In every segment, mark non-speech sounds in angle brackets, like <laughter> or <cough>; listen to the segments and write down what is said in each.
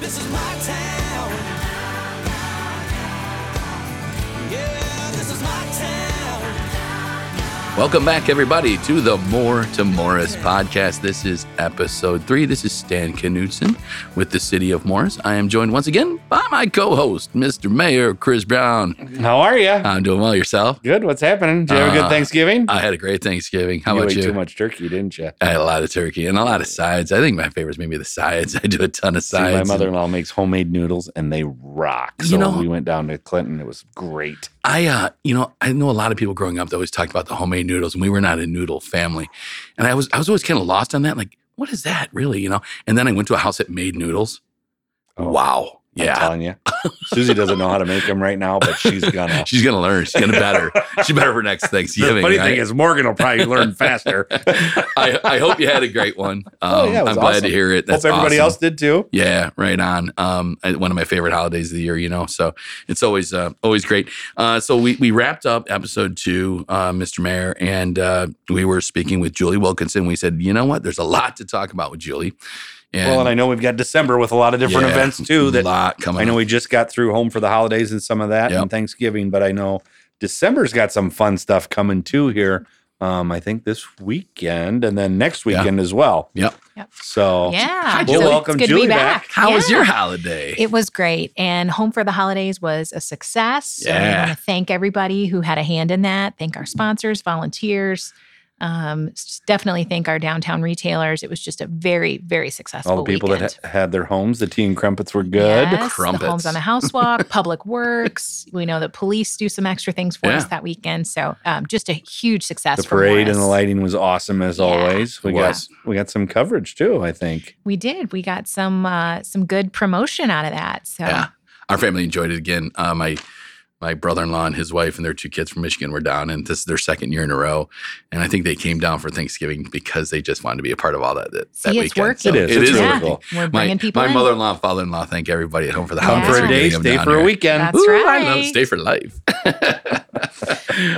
This is my town. Yeah, Welcome back, everybody, to the More to Morris podcast. This is episode three. This is Stan Knutson with the City of Morris. I am joined once again by my co-host, Mr. Mayor Chris Brown. How are you? I'm doing well. Yourself? Good. What's happening? Did you have a Uh, good Thanksgiving? I had a great Thanksgiving. How you about ate you? too much turkey, didn't you? I had a lot of turkey and a lot of sides. I think my favorite is maybe the sides. <laughs> I do a ton of See, sides. my mother-in-law makes homemade noodles and they rock. You So know- we went down to Clinton. It was great. I, uh, you know, I know a lot of people growing up that always talked about the homemade noodles, and we were not a noodle family. And I was, I was always kind of lost on that. Like, what is that really? You know? And then I went to a house that made noodles. Oh, wow. I'm Yeah. telling you. Susie doesn't know how to make them right now, but she's gonna. <laughs> She's gonna learn. She's gonna better. She better for next Thanksgiving. the funny right? thing is, Morgan will probably learn faster. <laughs> I, I hope you had a great one. Um, Oh, yeah, I'm was glad to hear it. That's Hope everybody awesome. else did too. Yeah, right on. Um, one of my favorite holidays of the year, you know. So it's always uh, always great. Uh, so we we wrapped up episode two, uh, Mr. Mayor, and uh, we were speaking with Julie Wilkinson. We said, you know what? There's a lot to talk about with Julie. And well, and I know we've got December with a lot of different yeah, events too. a That lot coming. I know up. we just got through home for the holidays and some of that Yep. and Thanksgiving, but I know December's got some fun stuff coming too here. Um, I think this weekend and then next Yeah. weekend as well. Yep. yep. So Yeah. Well, So welcome it's good Julie to be back. back. How was your holiday? It was great. And Home for the Holidays was a success. So I want to thank everybody who had a hand in that. Thank our sponsors, volunteers. Um, definitely thank our downtown retailers. It was just a very, very successful all the people weekend. that ha- had their homes, the tea and crumpets were good. Yes, the Crumpets. homes on the house walk, <laughs> public works. We know that police do some extra things for us that weekend. So um, just a huge success. The for parade and the lighting was awesome as Yeah. always. We It got we got some coverage too, I think. We did. We got some uh, some good promotion out of that. So Yeah. Our family enjoyed it again. Uh, my my brother-in-law and his wife and their two kids from Michigan were down, and this is their second year in a row. And I think they came down for Thanksgiving because they just wanted to be a part of all that. That, that See, it's weekend. working. it is. It is is yeah, cool. we're My, bringing people my in. mother-in-law, and father-in-law, thank everybody at home for the Come Yeah. for a day, stay down for a weekend. That's Ooh, I love right. stay for life. <laughs>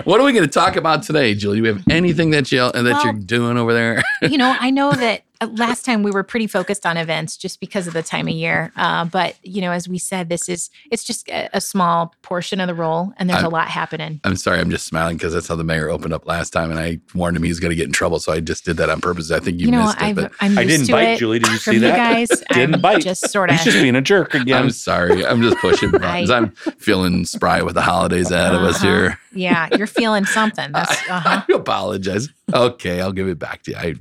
what are we going to talk about today, Julie? Do we have anything that you that Well- you're doing over there? you know, I know that last time we were pretty focused on events just because of the time of year. Uh, but you know, as we said, this is it's just a, a small portion of the role, and there's I'm- a lot happening. I'm sorry, I'm just smiling because that's how the mayor opened up last time, and I warned him he's going to get in trouble, so I just did that on purpose. I think you, You, know, missed it, I've, but I'm I didn't to bite, it Julie. Did you from see you that? guys. <laughs> Didn't I'm bite. Just sort of. He's just being a jerk again. I'm sorry. I'm just pushing <laughs> buttons. I- I'm feeling spry with the holidays ahead of us Uh-huh. here. yeah, you're feeling something. <laughs> That's uh-huh. I apologize. Okay, I'll give it back to you. I,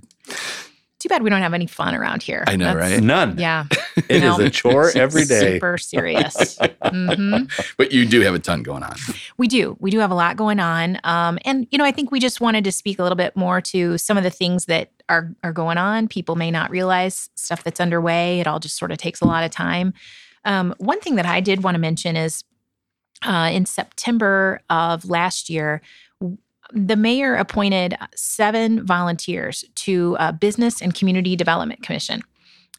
too bad we don't have any fun around here. I know, That's- right? None. Yeah, <laughs> It is No. a chore every day. super serious. hmm <laughs> but you do have a ton going on. We do. We do have a lot going on. Um, and, you know, I think we just wanted to speak a little bit more to some of the things that are, are going on. People may not realize stuff that's underway. It all just sort of takes a lot of time. Um, one thing that I did want to mention is uh, in September of last year, w- the mayor appointed seven volunteers to a Business and Community Development Commission.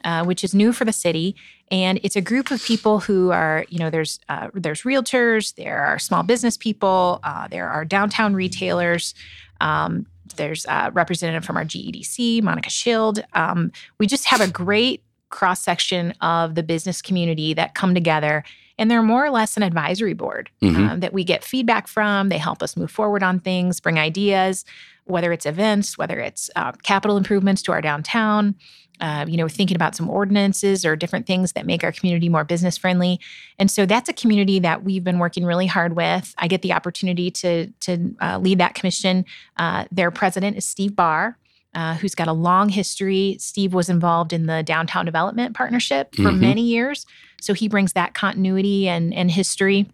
Uh, which is new for the city, and it's a group of people who are, you know, there's uh, there's realtors, there are small business people, uh, there are downtown retailers, um, there's a representative from our GEDC, Monica Schild. Um, we just have a great cross section of the business community that come together, and they're more or less an advisory board Mhm. um, that we get feedback from. They help us move forward on things, bring ideas, whether it's events, whether it's uh, capital improvements to our downtown. Uh, you know, thinking about some ordinances or different things that make our community more business friendly. And so that's a community that we've been working really hard with. I get the opportunity to to uh, lead that commission. Uh, their president is Steve Barr. Uh, who's got a long history. Steve was involved in the downtown development partnership for Mhm. many years. So he brings that continuity and, and history.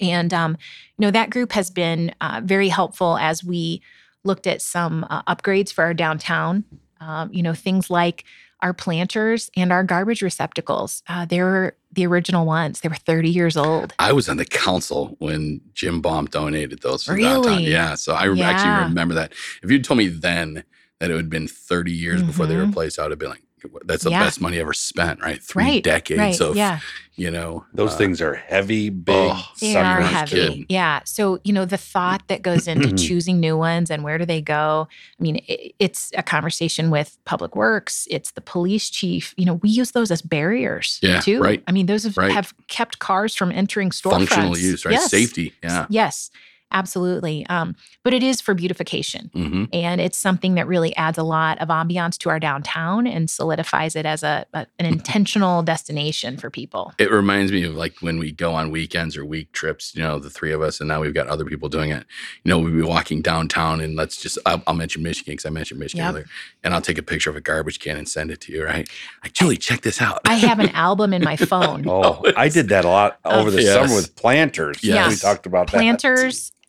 And, um, you know, that group has been uh, very helpful as we looked at some uh, upgrades for our downtown. Um, you know, things like our planters and our garbage receptacles. Uh, they were the original ones. They were 30 years old. I was on the council when Jim Baum donated those for downtown. Yeah, so I Yeah. actually remember that. If you'd told me then that it would have been 30 years before they Mhm. replaced, I would have been like, that's the Yeah. best money ever spent, right? Three right. decades right, of, yeah. you know, Those uh, things are heavy, big. oh, They are heavy. kidding. Yeah. So, you know, the thought that goes into <clears throat> choosing new ones and where do they go? I mean, it, it's a conversation with public works, it's the police chief. You know, we use those as barriers Yeah, too. right. I mean, those have, Right. have kept cars from entering storefronts. functional use, right? Yes. Safety. Yeah. Yes, absolutely. Um, but it is for beautification. hmm And it's something that really adds a lot of ambiance to our downtown and solidifies it as a, a an intentional destination for people. It reminds me of like when we go on weekends or week trips, you know, the three of us, and now we've got other people doing it. You know, we'll be walking downtown and let's just, I'll, I'll mention Michigan because I mentioned Michigan Yep. earlier, and I'll take a picture of a garbage can and send it to you, right? Like, Julie, check this out. I have an album in my <laughs> phone. Oh, I did that a lot over the Yes. summer with planters. Yes. We talked about that.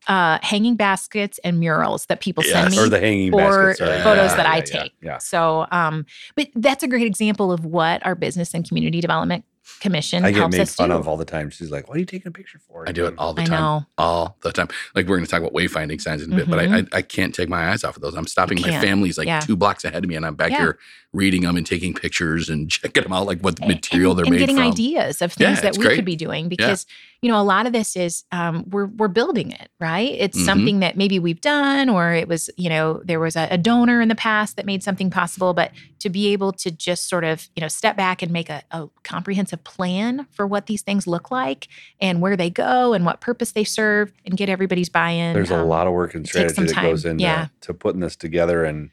Uh, hanging baskets, and murals that people send me. or the hanging or baskets. sorry. photos Yeah, that I yeah, take. Yeah. So, um, but that's a great example of what our Business and Community Development Commission I get helps made us fun do. of all the time. She's like, "What are you taking a picture for?" I do it all the I time. know. All the time. Like we're going to talk about wayfinding signs in a bit, but I, I I can't take my eyes off of those. I'm stopping. My family's like Yeah. two blocks ahead of me, and I'm back Yeah. here reading them and taking pictures and <laughs> checking them out, like what the material and, they're and made getting from. ideas of Yeah, things that we great. could be doing because you know a lot of this is um, we're we're building it right it's Mhm. something that maybe we've done or it was you know there was a, a donor in the past that made something possible but to be able to just sort of you know step back and make a, a comprehensive plan for what these things look like and where they go and what purpose they serve and get everybody's buy-in There's a um, lot of work and strategy that goes into Yeah. to putting this together, and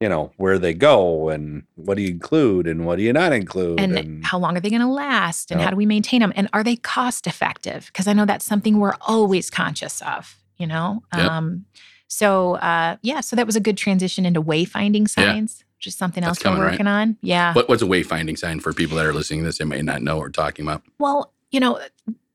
you know where they go, and what do you include, and what do you not include, and how long are they going to last and how do we maintain them and are they cost effective because i know that's something we're always conscious of you know Yep. um so uh yeah so that was a good transition into wayfinding Yeah. Is something That's else we're coming, right? working on yeah What, what's a wayfinding sign for people that are listening to this? They may not know what we're talking about. well you know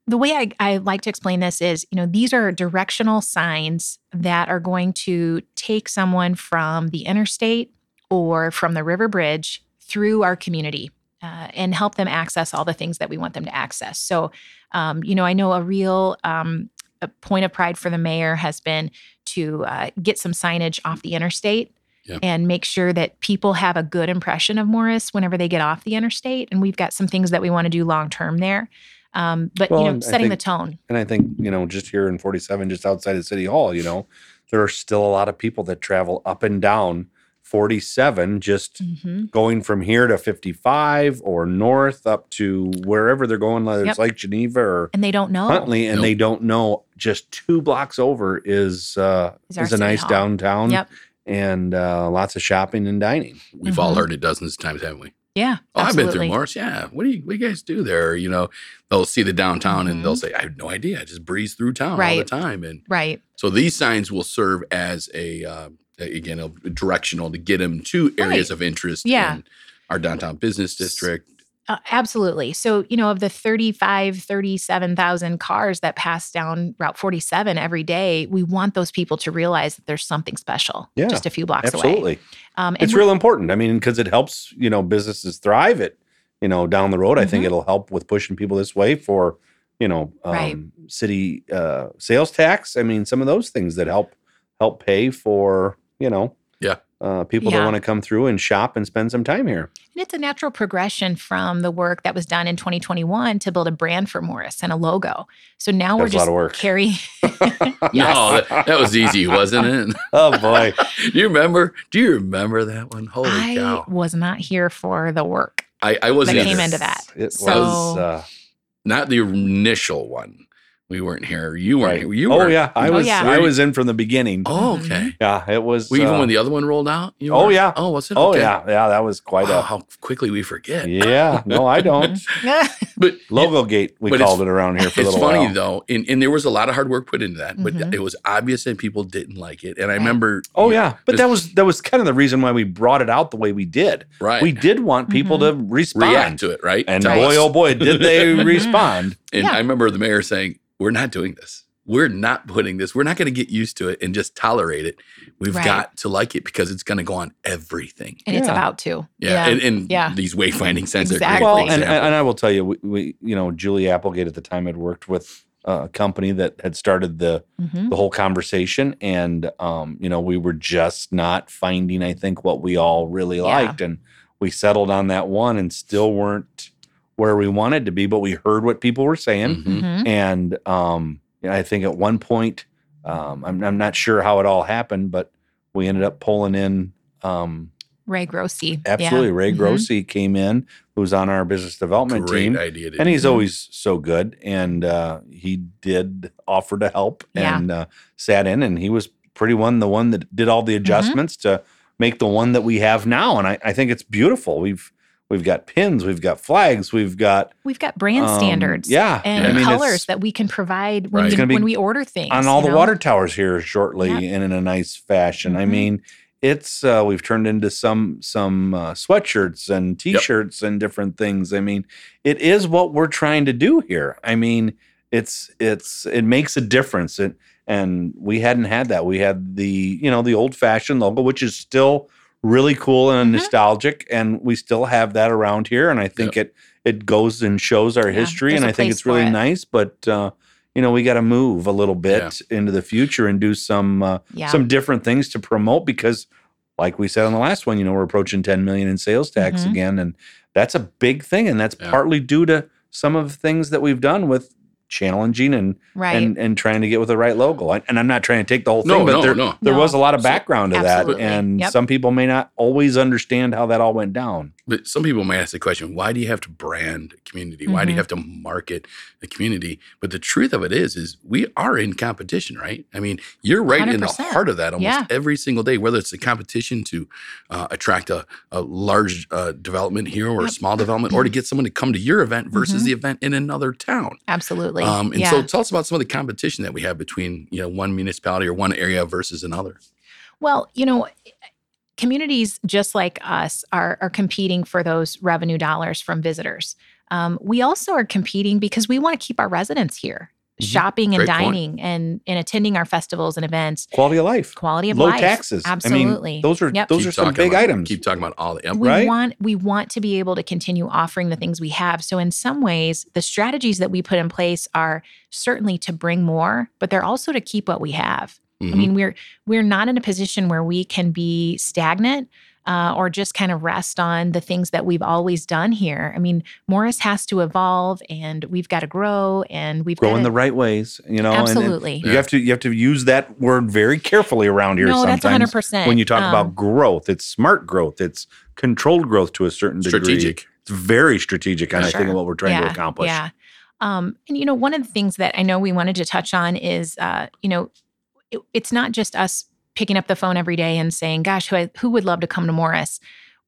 the way I, I like to explain this is you know these are directional signs that are going to take someone from the interstate or from the river bridge through our community uh, and help them access all the things that we want them to access so um, you know i know a real um, a point of pride for the mayor has been to uh, get some signage off the interstate Yeah. and make sure that people have a good impression of morris whenever they get off the interstate and we've got some things that we want to do long term there um, but Well, you know setting think- the tone And I think, you know, just here in 47, just outside of City Hall, you know, there are still a lot of people that travel up and down 47, just Mhm. going from here to 55 or north up to wherever they're going, whether Yep. it's like Geneva or and they don't know Huntley, and Nope. they don't know just two blocks over is uh, Is is a nice Hall. downtown Yep. And uh, lots of shopping and dining. We've all Mhm. heard it dozens of times, haven't we? yeah Oh, I've been through absolutely. Morris. Yeah. What do you what do you guys do there? You know, they'll see the downtown and they'll Mhm. say, I have no idea. I just breeze through town all the time. And right so these signs will serve as a uh, again a directional to get them to areas Right. of interest Yeah. in our downtown business district. Uh, absolutely. So, you know, of the 35, 37,000 cars that pass down Route 47 every day, we want those people to realize that there's something special Yeah, just a few blocks away. Absolutely. Um, It's real important. I mean, because it helps, you know, businesses thrive it, you know, down the road. I think Mhm. it'll help with pushing people this way for, you know, um, Right. city uh, sales tax. I mean, some of those things that help help pay for, you know, Yeah. Uh, people that want to come through and shop and spend some time here. And it's a natural progression from the work that was done in 2021 to build a brand for Morris and a logo. So now we're That's a lot just of work. carrying. <laughs> <laughs> No, that, that was easy, wasn't it? <laughs> oh boy. Do you remember? Do you remember that one? Holy I cow! was not here for the work. I, I wasn't that came into that. It So- was uh, not the initial one. We weren't here. You weren't right. here. You oh were. yeah, I Oh, was yeah. I was in from the beginning. Oh, okay. Yeah, it was. Well, even uh, when the other one rolled out. You Oh, were? yeah. Oh, was it? oh Okay. yeah, yeah, that was quite Wow, a how quickly we forget. yeah. No, I don't. <laughs> <laughs> But <laughs> Logo gate, we called it around here for a little it's funny while. though, and, and there was a lot of hard work put into that, but Mhm. it was obvious that people didn't like it. And I remember. Oh yeah, but Just- that was that was kind of the reason why we brought it out the way we did. right. We did want people to respond, react to it, right? and Tell boy, us. oh boy, did they respond! And Yeah. I remember the mayor saying, "We're not doing this. We're not putting this. We're not going to get used to it and just tolerate it. We've Right. got to like it because it's going to go on everything." and it's about to. Yeah, and, and Yeah. these wayfinding signs are Exactly. great. Well, and, and I will tell you, we, we you know Julie Applegate at the time had worked with a company that had started the Mhm. the whole conversation, and um, you know we were just not finding, I think, what we all really Yeah. liked, and we settled on that one and still weren't where we wanted to be, but we heard what people were saying. Mhm. Mhm. And um, you know, I think at one point, um, I'm, I'm not sure how it all happened, but we ended up pulling in um, Ray Grossi. absolutely Yeah. Ray Mhm. Grossi came in, who's on our business development Great team, idea. and he's that. always so good. And uh, he did offer to help Yeah. and uh, sat in, and he was pretty one the one that did all the Mm-hmm. adjustments to make the one that we have now. And I, I think it's beautiful. We've we've got pins, we've got flags, we've got We've got brand Um, standards. yeah. And I mean, colors that we can provide when, Right. we, It's gonna be when we order things. on all you the know? water towers here shortly Yep. and in a nice fashion. I Mhm. mean, it's uh, we've turned into some some uh, sweatshirts and t-shirts and different things. I mean, it is what we're trying to do here. I mean, it's it's it makes a difference. It, and we hadn't had that. We had the you know the old fashioned logo, which is still really cool and Mhm. nostalgic, and we still have that around here. And I think it it goes and shows our Yeah, history, and I think it's really it. nice. But uh, you know, we got to move a little bit into the future and do some uh, Yeah. some different things to promote because, like we said on the last one, you know, we're approaching 10 million in sales tax Mhm. again, and that's a big thing, and that's Yeah. partly due to some of the things that we've done with challenging and right. and and trying to get with the right logo. And I'm not trying to take the whole No, thing, but no, there no. there No. was a lot of So- background to Absolutely. that, and Yep. some people may not always understand how that all went down. But some people may ask the question, why do you have to brand a community? Why do you Mhm. have to market a community? But the truth of it is, is we are in competition, right? I mean, you're right in the heart of that almost Yeah. every single day, whether it's a competition to uh, attract a, a large uh, development here or a small development, or to get someone to come to your event versus Mhm. the event in another town. Absolutely. Um, and yeah. so tell us about some of the competition that we have between, you know, one municipality or one area versus another. Well, you know, communities just like us are, are competing for those revenue dollars from visitors. Um, we also are competing because we want to keep our residents here. Shopping and Great point. dining and, and attending our festivals and events. Quality of life, Quality of low life. taxes. Absolutely. I mean, those are Yep. those Keep are some big about- items. Keep talking about all the, yep. we right? want we want to be able to continue offering the things we have so in some ways the strategies that we put in place are certainly to bring more but they're also to keep what we have Mhm. i mean we're we're not in a position where we can be stagnant uh, or just kind of rest on the things that we've always done here i mean morris has to evolve and we've got to grow and we've Grow got in the right ways, you know. and- and absolutely you have to you have to use that word very carefully around here. no that's sometimes 100% when you talk Um, about growth, it's smart growth, it's controlled growth to a certain degree. strategic. It's very strategic, and I think of what we're trying to accomplish. Yeah. Um, and you know, one of the things that I know we wanted to touch on is, uh, you know, it, it's not just us picking up the phone every day and saying, "Gosh, who, who would love to come to Morris?"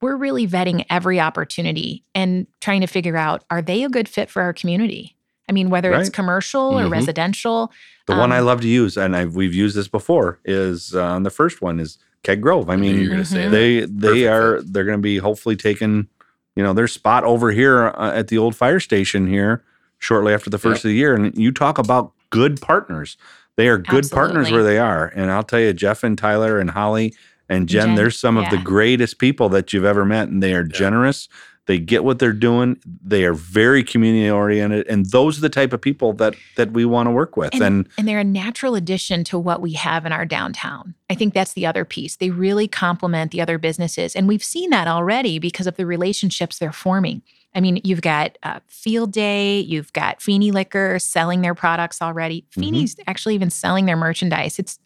We're really vetting every opportunity and trying to figure out are they a good fit for our community. I mean, whether it's commercial or Mhm. residential. The one I Um, love to use, and I've, we've used this before, is uh, the first one is Keg Grove. I I knew you mean, were going to say Mhm. they they Perfect are they're going to be hopefully taking you know their spot over here uh, at the old fire station here shortly after the first of the year and you talk about good partners they are good partners where they are and i'll tell you jeff and tyler and holly and jen, Jen, they're some of the greatest people that you've ever met and they are generous they get what they're doing they are very community oriented and those are the type of people that that we want to work with and, and, and they're a natural addition to what we have in our downtown. I think that's the other piece. They really complement the other businesses. And we've seen that already because of the relationships they're forming. I mean, you've got uh, Field Day, you've got Feeney Liquor selling their products already. Mm-hmm. Actually even selling their merchandise. It's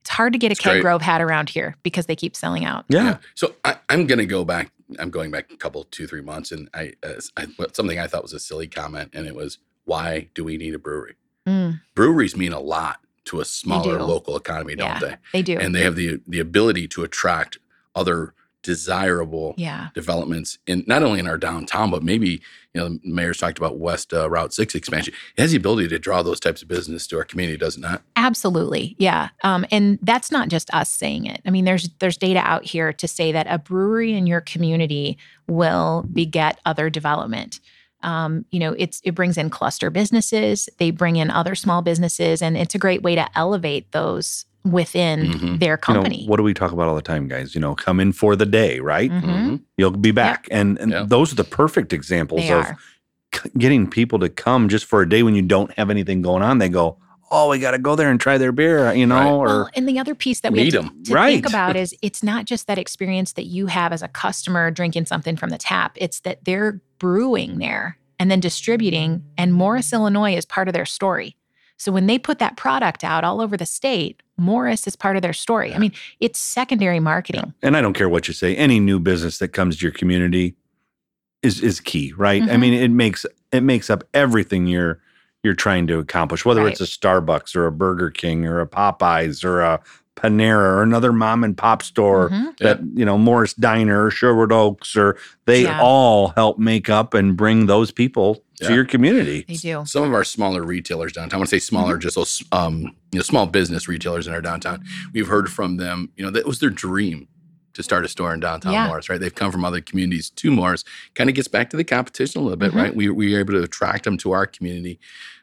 it's hard to get a It's Keg great. Grove hat around here because they keep selling out. yeah, So I, I'm going to go back. I'm going back a couple, two, three months, and I, uh, I something I thought was a silly comment, and it was, "Why do we need a brewery?" Mm, Breweries mean a lot to a smaller local economy, don't yeah, they? they do. And they have the the ability to attract other desirable yeah. developments in not only in our downtown, but maybe you know the mayor's talked about West uh, Route Six expansion. It has the ability to draw those types of business to our community, does it not? Absolutely, yeah, um, and that's not just us saying it. I mean, there's there's data out here to say that a brewery in your community will beget other development. Um, you know, it's it brings in cluster businesses, they bring in other small businesses, and it's a great way to elevate those within Mhm. their you know, company. what do we talk about all the time guys you know come in for the day right Mhm. Mhm. you'll be back and, and Yeah. those are the perfect examples They of c- getting people to come just for a day when you don't have anything going on they go oh, we got to go there and try their beer, you know, Right. or Well, and the other piece that we Meet have 'em. to, to Right. think about is it's not just that experience that you have as a customer drinking something from the tap. It's that they're brewing there and then distributing, and Morris, Illinois is part of their story. So when they put that product out all over the state, Morris is part of their story. I mean, it's secondary marketing. and I don't care what you say, any new business that comes to your community is is key, right? I Mhm. mean, it makes it makes up everything you're you're trying to accomplish, whether Right. it's a Starbucks or a Burger King or a Popeyes or a Panera or another mom and pop store Mhm. that you know Morris Diner or Sherwood Oaks or they Yeah. all help make up and bring those people Yeah. to your community. They do. some of our smaller retailers downtown. I want to say smaller, just those um, you know, small business retailers in our downtown. We've heard from them. You know, that was their dream to start a store in downtown Yeah. Morris. Right? They've come from other communities to Morris. Kind of gets back to the competition a little bit, Mhm. right? We we were able to attract them to our community.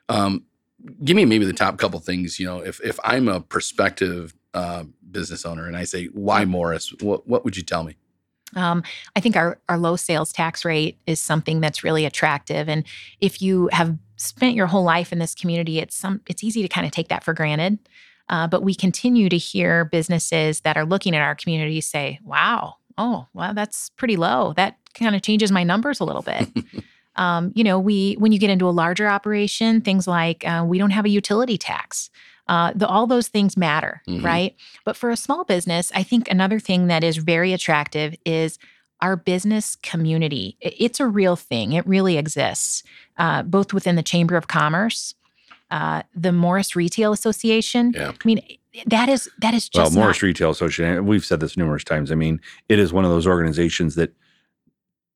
Um, give me maybe the top couple things. You know, if if I'm a prospective uh, business owner and I say why Morris, what what would you tell me? Um, I think our, our low sales tax rate is something that's really attractive. And if you have spent your whole life in this community, it's some it's easy to kind of take that for granted. Uh, but we continue to hear businesses that are looking at our community say, "Wow, oh, well, that's pretty low. That kind of changes my numbers a little bit." <laughs> um, you know, we when you get into a larger operation, things like uh, we don't have a utility tax. Uh, the, all those things matter, Mhm. right? But for a small business, I think another thing that is very attractive is our business community. It's a real thing. It really exists, uh, both within the Chamber of Commerce, uh, the Morris Retail Association. Yeah. I mean, that is that is Well, just Morris not, Retail Association, we've said this numerous times. I mean, it is one of those organizations that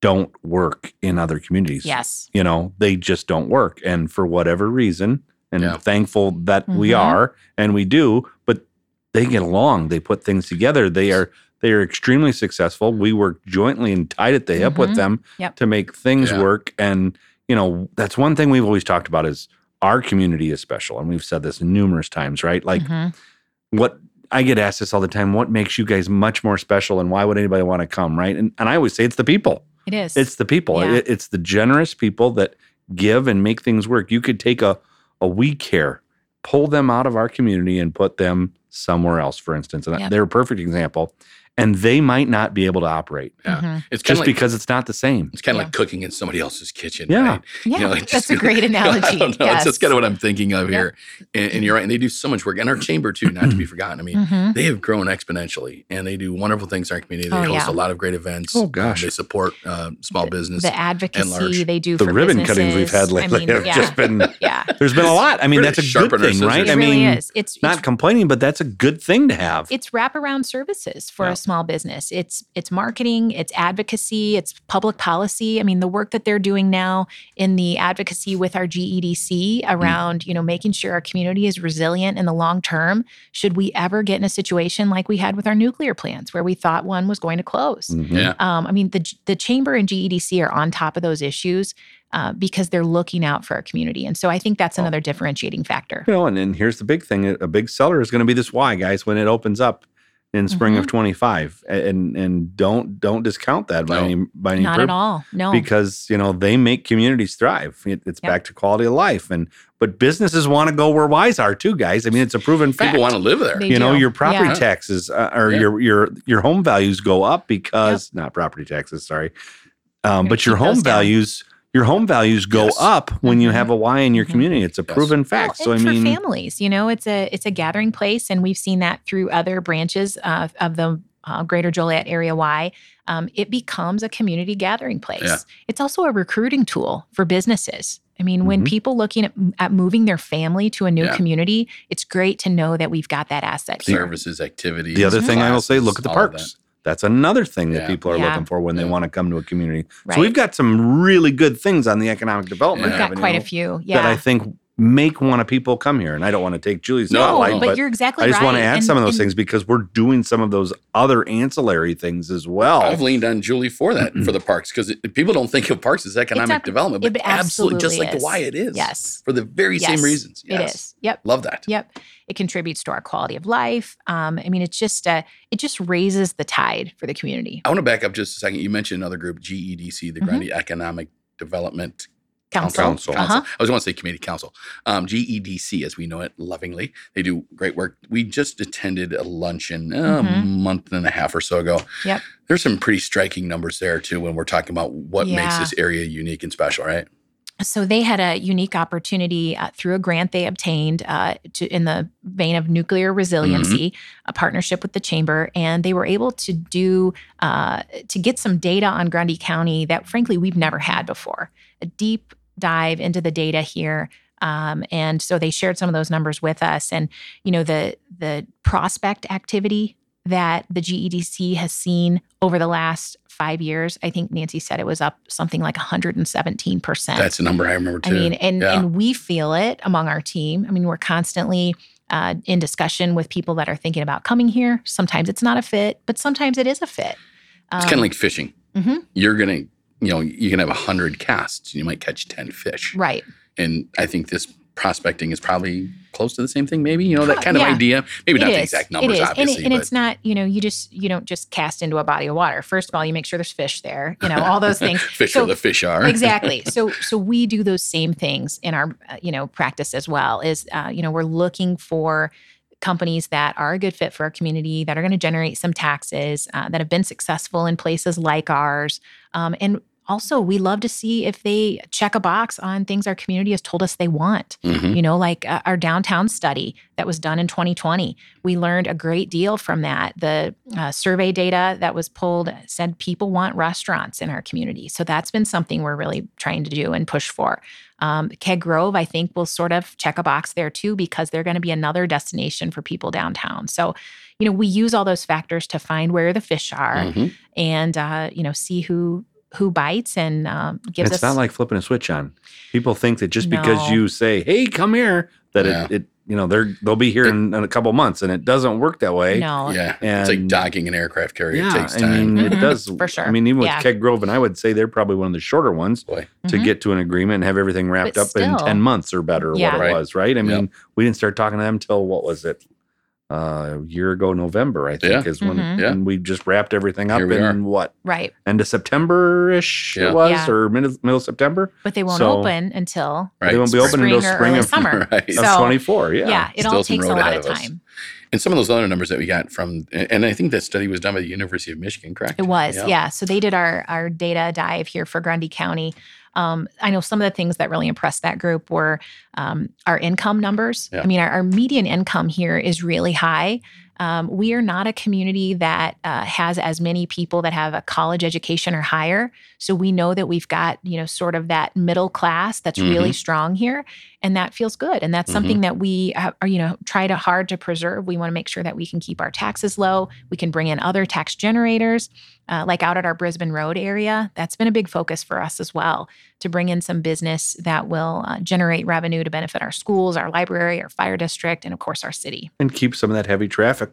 don't work in other communities. yes, You know, they just don't work. And for whatever reason, and Yeah. thankful that we Mhm. are and we do, but they get along. They put things together. They are they are extremely successful. We work jointly and tied at the hip with Mhm. them Yep. to make things Yeah. work. And, you know, that's one thing we've always talked about is our community is special. And we've said this numerous times, right? Like Mhm. what I get asked this all the time. What makes you guys much more special, and why would anybody want to come? Right? And and I always say it's the people. it is. It's the people. Yeah. It- it's the generous people that give and make things work. You could take a a week here, pull them out of our community, and put them somewhere else. For instance, and Yep. they're a perfect example. And they might not be able to operate Yeah. Mhm. It's just like because it's not the same. it's kind of Yeah. like cooking in somebody else's kitchen. Yeah. right? Yeah, You know, it that's just- a great <laughs> I analogy. don't know. Yes. It's just kind of what I'm thinking of Yep. here. And, and you're right. And they do so much work. And our chamber, too, not to be <clears throat> forgotten. I mean, Mhm. they have grown exponentially and they do wonderful things in our community. They Oh, host yeah. a lot of great events. Oh, gosh. Um, they support uh, small business. the advocacy large. they do The for ribbon cuttings we've had lately I mean, have yeah, just been. <laughs> yeah. There's been a lot. I mean, Really that's a good thing, right? I mean. It's not complaining, but that's a good thing to have. it's wraparound services for Yeah. A small business. It's it's marketing, it's advocacy, it's public policy. I mean, the work that they're doing now in the advocacy with our GEDC Mm. around, you know, making sure our community is resilient in the long term. Should we ever get in a situation like we had with our nuclear plants, where we thought one was going to close? Mhm. yeah. Um, I mean, the the chamber and GEDC are on top of those issues uh, because they're looking out for our community, and so I think that's Oh. another differentiating factor. You know, and, and here's the big thing: a big seller is going to be this why, guys, when it opens up in spring Mm-hmm. of 25, and and don't don't discount that by No. any by any Not purpose. at all. No. because you know they make communities thrive. It, it's Yep. back to quality of life, and but businesses want to go where wise are too, guys. I mean, it's a proven fact. People want to live there. They you know, your property Yeah. taxes uh, or Yeah. your your your home values go up because not property taxes, sorry, um, but your home down. Values your home values go Yes. up when you Mhm. have a Y in your Mhm. community. It's a Yes. proven Well, fact. so I and for mean, families, you know, it's a it's a gathering place, and we've seen that through other branches uh, of the uh, Greater Joliet Area Y. Um, it becomes a community gathering place. Yeah. It's also a recruiting tool for businesses. I mean, when Mhm. people looking at, at moving their family to a new Yeah. community, it's great to know that we've got that asset here. Services, activities. the other thing I will say, look at the classes, all of parks. That's another thing that Yeah. people are Yeah. looking for when they want to come to a community. Right. So we've got some really good things on the economic development. We've got avenue quite a few. that Yeah. I think make want to people come here. And I don't want to take Julie's No, no, spotlight, but, but you're exactly I just right. want to add And- some of those and things because we're doing some of those other ancillary things as well. I've leaned on Julie for that for the parks because people don't think of parks as economic It's ab- development, but it absolutely just like absolutely the why it is. Yes. For the very same reasons. It Yes. is. Yep. Love that. Yep. It contributes to our quality of life. Um, I mean, it's just uh, it just raises the tide for the community. I want to back up just a second. You mentioned another group, GEDC, the Mhm. Grundy Economic Development Council. Council. Uh-huh. I was going to say community council. Um, GEDC, as we know it lovingly, they do great work. We just attended a luncheon uh, a Mhm. month and a half or so ago. Yep. There's some pretty striking numbers there too when we're talking about what makes this area unique and special, right? So they had a unique opportunity uh, through a grant they obtained uh, to, in the vein of nuclear resiliency, a partnership with the chamber, and they were able to do uh, to get some data on Grundy County that, frankly, we've never had before. A deep dive into the data here. Um, and so they shared some of those numbers with us, and you know the the prospect activity that the GEDC has seen over the last five years. I think Nancy said it was up something like 117 percent. That's a number I remember I too. mean, and Yeah. and we feel it among our team. I mean, we're constantly uh, in discussion with people that are thinking about coming here. Sometimes it's not a fit, but sometimes it is a fit. it's kind Um, of like fishing. Mhm. You're gonna, you know, you can have a hundred casts, and you might catch ten fish. right. And I think this prospecting is probably close to the same thing. Maybe you know that kind of yeah. idea. Maybe It not the is. exact It numbers, is. And, obviously, it, and it's not, you know, you just you don't just cast into a body of water. First of all, you make sure there's fish there. You know, all those things. <laughs> fish So- where the fish are. exactly <laughs> so so we do those same things in our uh, you know practice as well is uh, you know we're looking for companies that are a good fit for our community that are going to generate some taxes uh, that have been successful in places like ours um, and also we love to see if they check a box on things our community has told us they want. Mhm. you know like uh, our downtown study that was done in 2020 we learned a great deal from that. The uh, survey data that was pulled said people want restaurants in our community. So that's been something we're really trying to do and push for. Um, keg grove i think will sort of check a box there too because they're going to be another destination for people downtown. So you know we use all those factors to find where the fish are Mhm. and uh, you know see who who bites and um, gives it's us not like flipping a switch on. People think that just because you say, "Hey, come here," that Yeah. it, it you know they're they'll be here in, in a couple months, and it doesn't work that way. no Yeah, it's like docking an aircraft carrier. Yeah, it takes I time. mean, Mhm, it does for sure. I mean, even with Yeah. Keg Grove, and I would say they're probably one of the shorter ones Boy, to Mhm. get to an agreement and have everything wrapped But up in ten months or better, or Yeah. what it Right. was, right? I Yep. mean, we didn't start talking to them till what was it? Uh, a year ago, November, I think, Yeah. is when, Mhm. Yeah. when we just wrapped everything up Here we in what right end of September ish Yeah. it was, Yeah. or middle middle September. but they won't So- open until right. They won't be open spring until or spring early of, summer. <laughs> Right. of So, twenty four. Yeah. yeah, it Still all some takes a road lot ahead of of us. time And some of those other numbers that we got from, and I think that study was done by the University of Michigan, correct? It was, yeah. So they did our our data dive here for Grundy County. Um, I know some of the things that really impressed that group were um, our income numbers. Yeah. I mean, our, our median income here is really high. Um, we are not a community that uh, has as many people that have a college education or higher. So we know that we've got, you know, sort of that middle class that's really strong here. And that feels good. And that's something that we are, you know, try to hard to preserve. We want to make sure that we can keep our taxes low. We can bring in other tax generators, uh, like out at our Brisbin Road area. That's been a big focus for us as well to bring in some business that will uh, generate revenue to benefit our schools, our library, our fire district, and of course our city. and keep some of that heavy traffic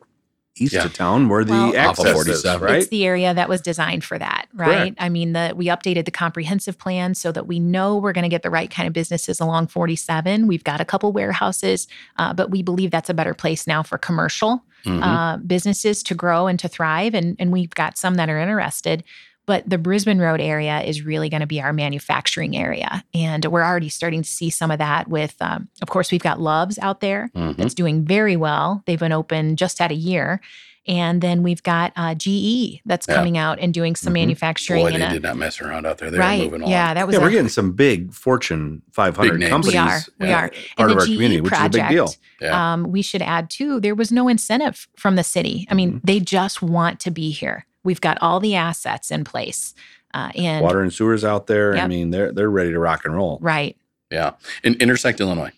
east Yeah. of town where the Well- Off of access is, 47. right? It's the area that was designed for that, right? Correct. I mean, the we updated the comprehensive plan so that we know we're going to get the right kind of businesses along 47. We've got a couple warehouses, uh, but we believe that's a better place now for commercial Mhm. uh, businesses to grow and to thrive, and and we've got some that are interested. But the Brisbin Road area is really going to be our manufacturing area, and we're already starting to see some of that. With, um, of course, we've got Loves out there Mhm. that's doing very well. They've been open just at a year. And then we've got uh, GE that's Yeah. coming out and doing some Mhm. manufacturing. Boy, in they a, did not mess around out there. They were right. moving on. Yeah, that was yeah, a- we're getting some big Fortune 500 Big companies. we are. We yeah, are. part and of our GE community, which is a big deal. project, Yeah. Um, we should add too, there was no incentive from the city. I mean, Mhm. they just want to be here. We've got all the assets in place. Uh, and Water and sewers out there. I mean, they're they're ready to rock and roll. right. yeah. In Intersect, Illinois.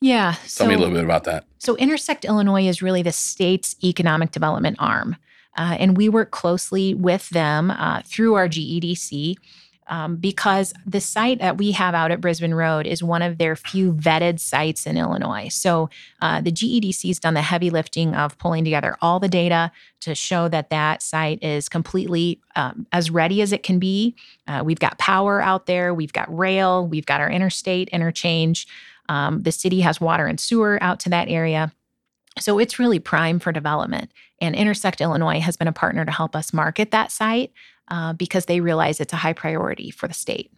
Yeah. Tell so, me a little bit about that. So, Intersect Illinois is really the state's economic development arm. Uh, and we work closely with them uh, through our GEDC um, because the site that we have out at Brisbin Road is one of their few vetted sites in Illinois. So, uh, the GEDC has done the heavy lifting of pulling together all the data to show that that site is completely um, as ready as it can be. Uh, we've got power out there, we've got rail, we've got our interstate interchange. Um, the city has water and sewer out to that area. So it's really prime for development. And Intersect Illinois has been a partner to help us market that site uh, because they realize it's a high priority for the state.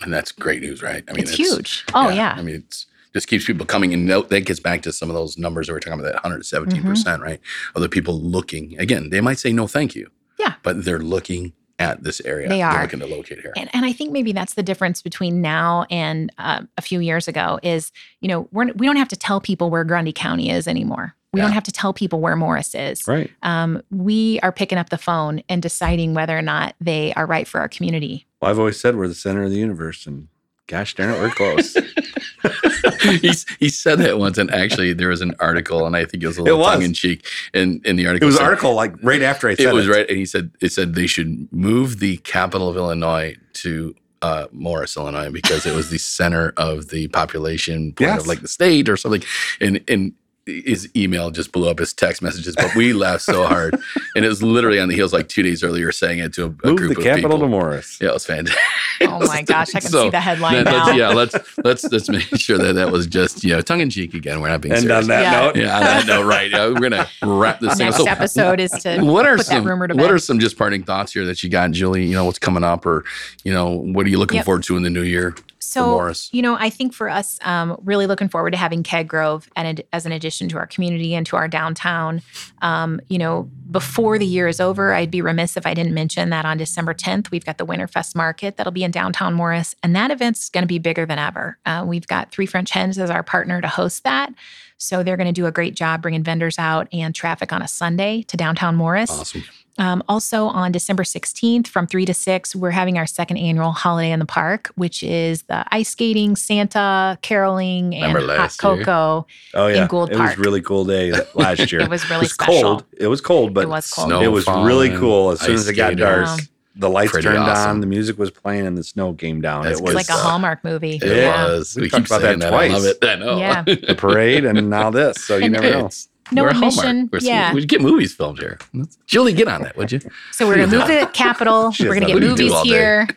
and that's great news, right? I mean, it's, huge. Oh yeah. I mean, it's just keeps people coming, and that that gets back to some of those numbers that we're talking about. That 117 percent, right? Of the people looking again, they might say no, thank you. Yeah. but they're looking at this area. They are. looking to locate here. And, and I think maybe that's the difference between now and uh, a few years ago is, you know, we're, we don't have to tell people where Grundy County is anymore. We Yeah. don't have to tell people where Morris is. Right. Um, we are picking up the phone and deciding whether or not they are right for our community. Well, I've always said we're the center of the universe, and gosh darn it, we're close. <laughs> <laughs> He's, he said that once, and actually, there was an article, and I think it was a little tongue in cheek. In in the article, it was said- an article like right after I said It was right, and he said it said they should move the capital of Illinois to uh, Morris, Illinois, because it was the center of the population point Yes. of like the state or something. And and his email just blew up his text messages, but we laughed so hard, <laughs> and it was literally on the heels like two days earlier saying it to a, a Move group the of capital people. to Morris. Yeah, it was fantastic. Oh my <laughs> gosh, I can So, see the headline Let- now. let's- yeah, let's let's let's make <laughs> sure that that was just you know tongue in cheek again. We're not being And serious. on that Yeah. note, yeah, on that note, right? Yeah, we're gonna wrap this thing. up. Next So, episode is to what are put some that rumor to what bed. are some just parting thoughts here that you got, Julie? You know what's coming up, or you know what are you looking Yep. forward to in the new year? So Morris? you know i think for us um, really looking forward to having keg grove and as an addition to our community and to our downtown um, you know before the year is over i'd be remiss if i didn't mention that on december 10th we've got the winterfest market that'll be in downtown morris and that event's going to be bigger than ever uh, we've got three french hens as our partner to host that so they're going to do a great job bringing vendors out and traffic on a sunday to downtown morris Awesome. Um, also on December 16th from 3 to 6, we're having our second annual Holiday in the Park, which is the ice skating, Santa, caroling, and Remember hot last year? cocoa. oh yeah, Gould it was a really cool day <laughs> last year. It was really it was special. cold. It was cold, but it was cold. Snow it was falling, really cool. As soon as it got dark, Wow. the lights Pretty turned awesome. on, the music was playing, and the snow came down. That's it was like a stuff. Hallmark movie. It yeah. was. We We, talked keep about saying that that. I love it. I know. Yeah. <laughs> the parade, and now this. So you And never know. It's- No we're Hallmark. admission, We're- yeah. We'd get movies filmed here. Julie, get on that, would you? So we're going to move the capital. <laughs> We're going to get nothing to do movies here.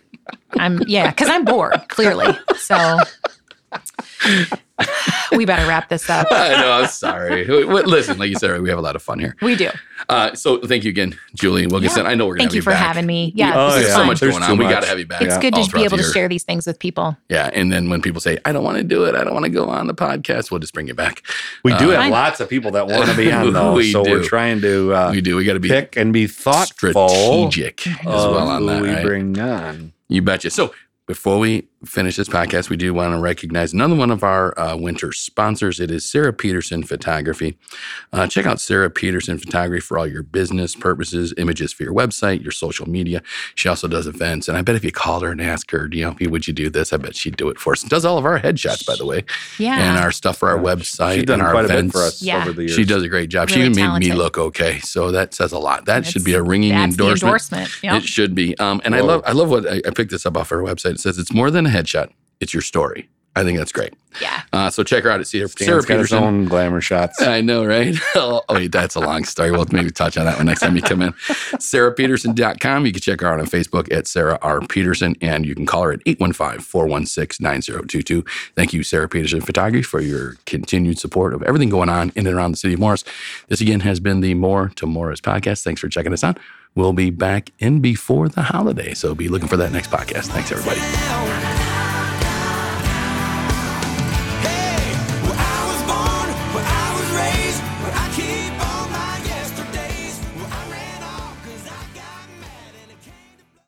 I'm, yeah, because I'm bored, clearly. <laughs> So we better wrap this up. <laughs> I know. I'm sorry. Listen, like you said, we have a lot of fun here. We do. Uh, so thank you again, Julie Wilkinson. Yeah. I know we're going to Thank have you you for back. having me. Yeah, Oh, this yeah. so much There's going too on. We got to have you back. It's good to be able to share these things with people. Yeah, and then when people say, "I don't want to do it. I don't want to go on the podcast," we'll just bring you back. We do Uh, have Fine. lots of people that want to be on <laughs> though, We so we're trying to uh, we do. We got to be pick and be thoughtful strategic as well on who that. we right? bring on. You betcha. So before we finish this podcast, we do want to recognize another one of our uh, winter sponsors. It is Sarah Peterson Photography. Uh, check out Sarah Peterson Photography for all your business purposes, images for your website, your social media. She also does events. And I bet if you called her and asked her, you know, would you do this? I bet she'd do it for us. Does all of our headshots, by the way, Yeah. and our stuff for our Yeah, website She's done and our quite a bit events. for us Yeah. over the years. She does a great job. she Really even made me look okay. So that says a lot. That should be a ringing That's the endorsement. endorsement. Yep. It should be. Um, and I love I love what I, I picked this up off her website. It says it's more than a headshot. It's your story. I think that's great. yeah. Uh, so check her out at Sarah, Dan's Sarah got his Peterson. own glamour shots. I know, right? <laughs> oh, wait, that's a long story. We'll maybe touch on that one next time you come in. <laughs> SarahPeterson.com. You can check her out on Facebook at Sarah R. Peterson, and you can call her at 815 416 9022. Thank you, Sarah Peterson Photography, for your continued support of everything going on in and around the city of Morris. This again has been the More to Morris podcast. Thanks for checking us out. We'll be back in before the holiday, so be looking for that next podcast. Thanks, everybody. down.